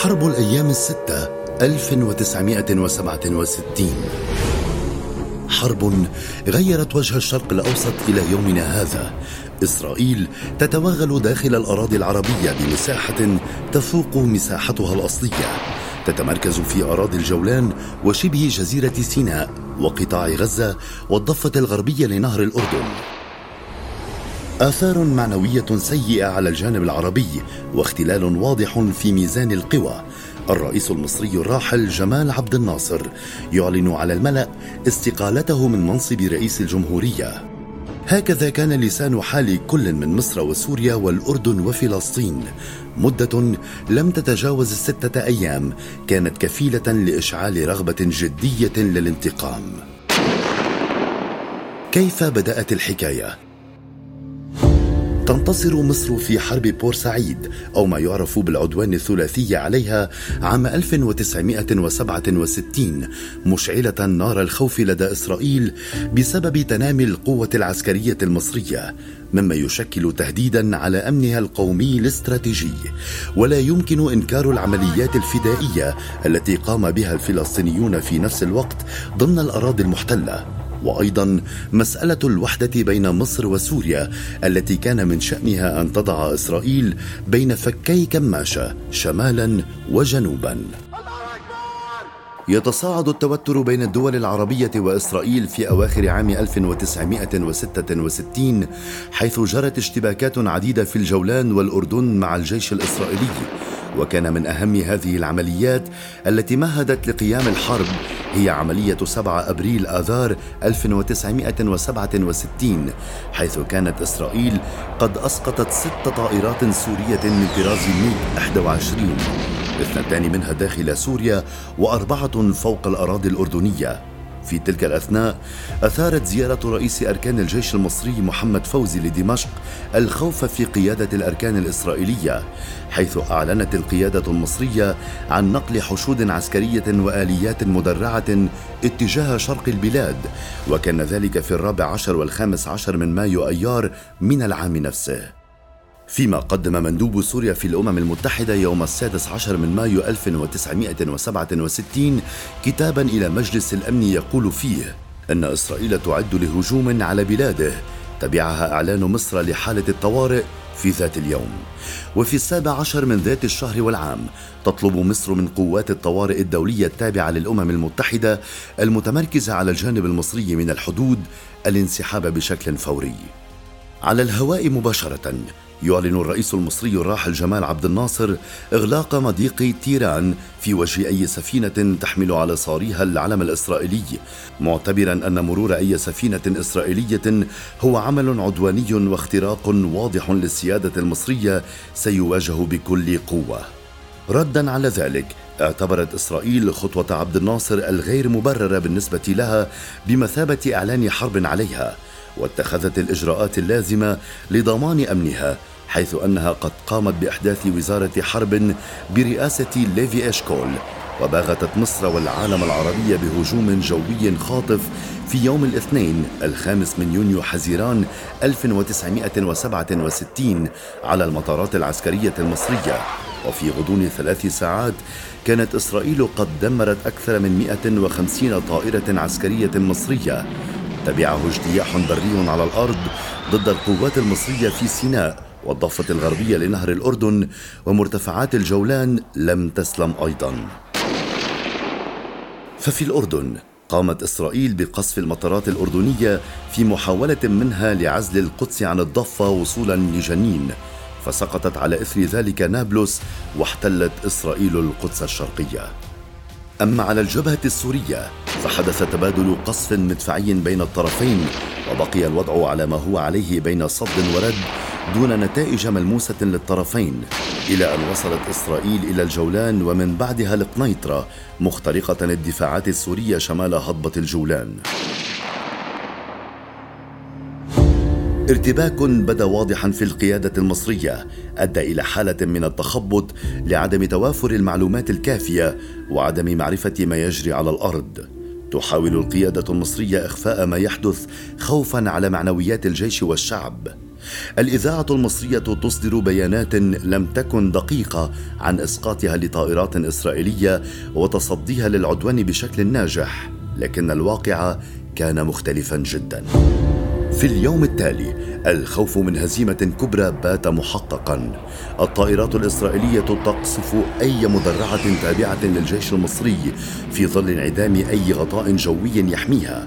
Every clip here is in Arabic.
حرب الأيام الستة 1967 حرب غيرت وجه الشرق الأوسط إلى يومنا هذا. إسرائيل تتوغل داخل الأراضي العربية بمساحة تفوق مساحتها الأصلية. تتمركز في أراضي الجولان وشبه جزيرة سيناء وقطاع غزة والضفة الغربية لنهر الأردن. آثار معنوية سيئة على الجانب العربي واختلال واضح في ميزان القوى. الرئيس المصري الراحل جمال عبد الناصر يعلن على الملأ استقالته من منصب رئيس الجمهورية. هكذا كان لسان حال كل من مصر وسوريا والأردن وفلسطين. مدة لم تتجاوز الستة أيام كانت كفيلة لإشعال رغبة جدية للانتقام. كيف بدأت الحكاية؟ تنتصر مصر في حرب بورسعيد أو ما يعرف بالعدوان الثلاثي عليها عام 1967 مشعلة نار الخوف لدى إسرائيل بسبب تنامي القوة العسكرية المصرية مما يشكل تهديدا على أمنها القومي الاستراتيجي. ولا يمكن إنكار العمليات الفدائية التي قام بها الفلسطينيون في نفس الوقت ضمن الأراضي المحتلة. وأيضا مسألة الوحدة بين مصر وسوريا التي كان من شأنها أن تضع إسرائيل بين فكي كماشه شمالا وجنوبا. يتصاعد التوتر بين الدول العربية وإسرائيل في أواخر عام 1966 حيث جرت اشتباكات عديدة في الجولان والأردن مع الجيش الإسرائيلي. وكان من أهم هذه العمليات التي مهدت لقيام الحرب هي عملية 7 أبريل آذار 1967 حيث كانت إسرائيل قد أسقطت ست طائرات سورية من طراز ميج 21 اثنتان منها داخل سوريا وأربعة فوق الأراضي الأردنية. في تلك الأثناء أثارت زيارة رئيس أركان الجيش المصري محمد فوزي لدمشق الخوف في قيادة الأركان الإسرائيلية حيث أعلنت القيادة المصرية عن نقل حشود عسكرية وآليات مدرعة اتجاه شرق البلاد وكان ذلك في الرابع عشر والخامس عشر من مايو أيار من العام نفسه. فيما قدم مندوب سوريا في الأمم المتحدة يوم السادس عشر من مايو 1967 كتابا إلى مجلس الأمن يقول فيه أن إسرائيل تعد لهجوم على بلاده تبعها إعلان مصر لحالة الطوارئ في ذات اليوم. وفي السابع عشر من ذات الشهر والعام تطلب مصر من قوات الطوارئ الدولية التابعة للأمم المتحدة المتمركزة على الجانب المصري من الحدود الانسحاب بشكل فوري. على الهواء مباشرة يعلن الرئيس المصري الراحل جمال عبد الناصر إغلاق مضيق تيران في وجه أي سفينة تحمل على صاريها العلم الإسرائيلي معتبرا أن مرور أي سفينة إسرائيلية هو عمل عدواني واختراق واضح للسيادة المصرية سيواجه بكل قوة. ردا على ذلك اعتبرت إسرائيل خطوة عبد الناصر الغير مبررة بالنسبة لها بمثابة إعلان حرب عليها واتخذت الإجراءات اللازمة لضمان أمنها حيث أنها قد قامت بأحداث وزارة حرب برئاسة ليفي إشكول وباغتت مصر والعالم العربي بهجوم جوي خاطف في يوم الاثنين الخامس من يونيو حزيران 1967 على المطارات العسكرية المصرية. وفي غضون ثلاث ساعات كانت إسرائيل قد دمرت أكثر من 150 طائرة عسكرية مصرية تبعه اجتياح بري على الأرض ضد القوات المصرية في سيناء والضفة الغربية لنهر الأردن ومرتفعات الجولان لم تسلم أيضا. ففي الأردن قامت إسرائيل بقصف المطارات الأردنية في محاولة منها لعزل القدس عن الضفة وصولا لجنين فسقطت على إثر ذلك نابلس واحتلت إسرائيل القدس الشرقية. أما على الجبهة السورية فحدث تبادل قصف مدفعي بين الطرفين وبقي الوضع على ما هو عليه بين صد ورد دون نتائج ملموسة للطرفين إلى أن وصلت إسرائيل إلى الجولان ومن بعدها القنيطرة مخترقة الدفاعات السورية شمال هضبة الجولان. ارتباك بدأ واضحا في القيادة المصرية أدى إلى حالة من التخبط لعدم توافر المعلومات الكافية وعدم معرفة ما يجري على الأرض. تحاول القيادة المصرية إخفاء ما يحدث خوفا على معنويات الجيش والشعب. الإذاعة المصرية تصدر بيانات لم تكن دقيقة عن إسقاطها لطائرات إسرائيلية وتصديها للعدوان بشكل ناجح لكن الواقع كان مختلفا جدا. في اليوم التالي الخوف من هزيمة كبرى بات محققا. الطائرات الإسرائيلية تقصف أي مدرعة تابعة للجيش المصري في ظل انعدام أي غطاء جوي يحميها.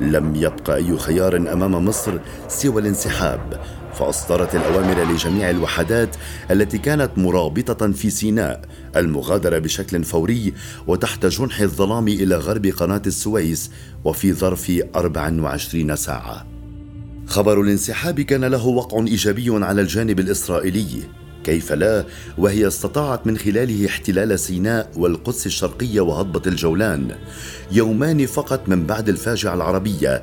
لم يبق أي خيار أمام مصر سوى الانسحاب. فأصدرت الأوامر لجميع الوحدات التي كانت مرابطة في سيناء المغادرة بشكل فوري وتحت جنح الظلام إلى غرب قناة السويس وفي ظرف 24 ساعة. خبر الانسحاب كان له وقع إيجابي على الجانب الإسرائيلي كيف لا؟ وهي استطاعت من خلاله احتلال سيناء والقدس الشرقيه وهضبة الجولان يومان فقط من بعد الفاجعة العربية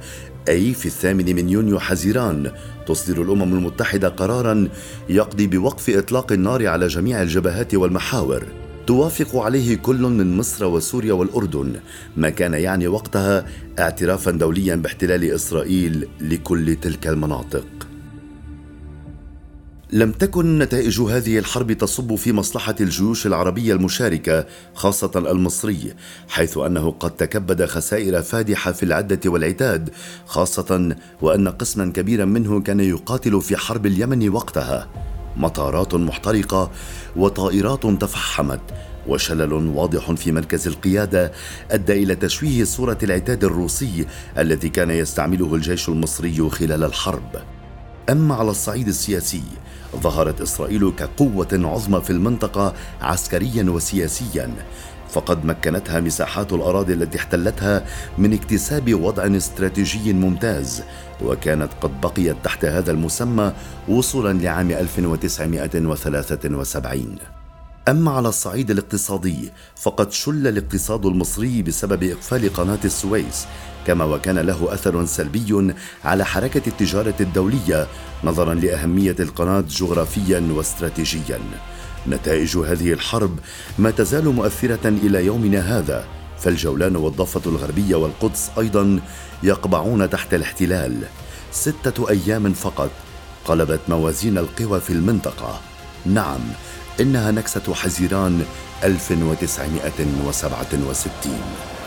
أي في الثامن من يونيو حزيران. تصدر الأمم المتحدة قرارا يقضي بوقف إطلاق النار على جميع الجبهات والمحاور. توافق عليه كل من مصر وسوريا والأردن ما كان يعني وقتها اعترافا دوليا باحتلال إسرائيل لكل تلك المناطق. لم تكن نتائج هذه الحرب تصب في مصلحة الجيوش العربية المشاركة خاصة المصري حيث أنه قد تكبد خسائر فادحة في العدة والعتاد خاصة وأن قسما كبيرا منه كان يقاتل في حرب اليمن وقتها. مطارات محترقة وطائرات تفحمت وشلل واضح في مركز القيادة أدى إلى تشويه صورة العتاد الروسي الذي كان يستعمله الجيش المصري خلال الحرب. أما على الصعيد السياسي ظهرت إسرائيل كقوة عظمى في المنطقة عسكريا وسياسيا فقد مكنتها مساحات الأراضي التي احتلتها من اكتساب وضع استراتيجي ممتاز وكانت قد بقيت تحت هذا المسمى وصولا لعام 1973 أما على الصعيد الاقتصادي فقد شل الاقتصاد المصري بسبب إقفال قناة السويس كما وكان له أثر سلبي على حركة التجارة الدولية نظرا لأهمية القناة جغرافيا واستراتيجيا. نتائج هذه الحرب ما تزال مؤثرة إلى يومنا هذا فالجولان والضفة الغربية والقدس أيضا يقبعون تحت الاحتلال. ستة أيام فقط قلبت موازين القوى في المنطقة. نعم إنها نكسة حزيران 1967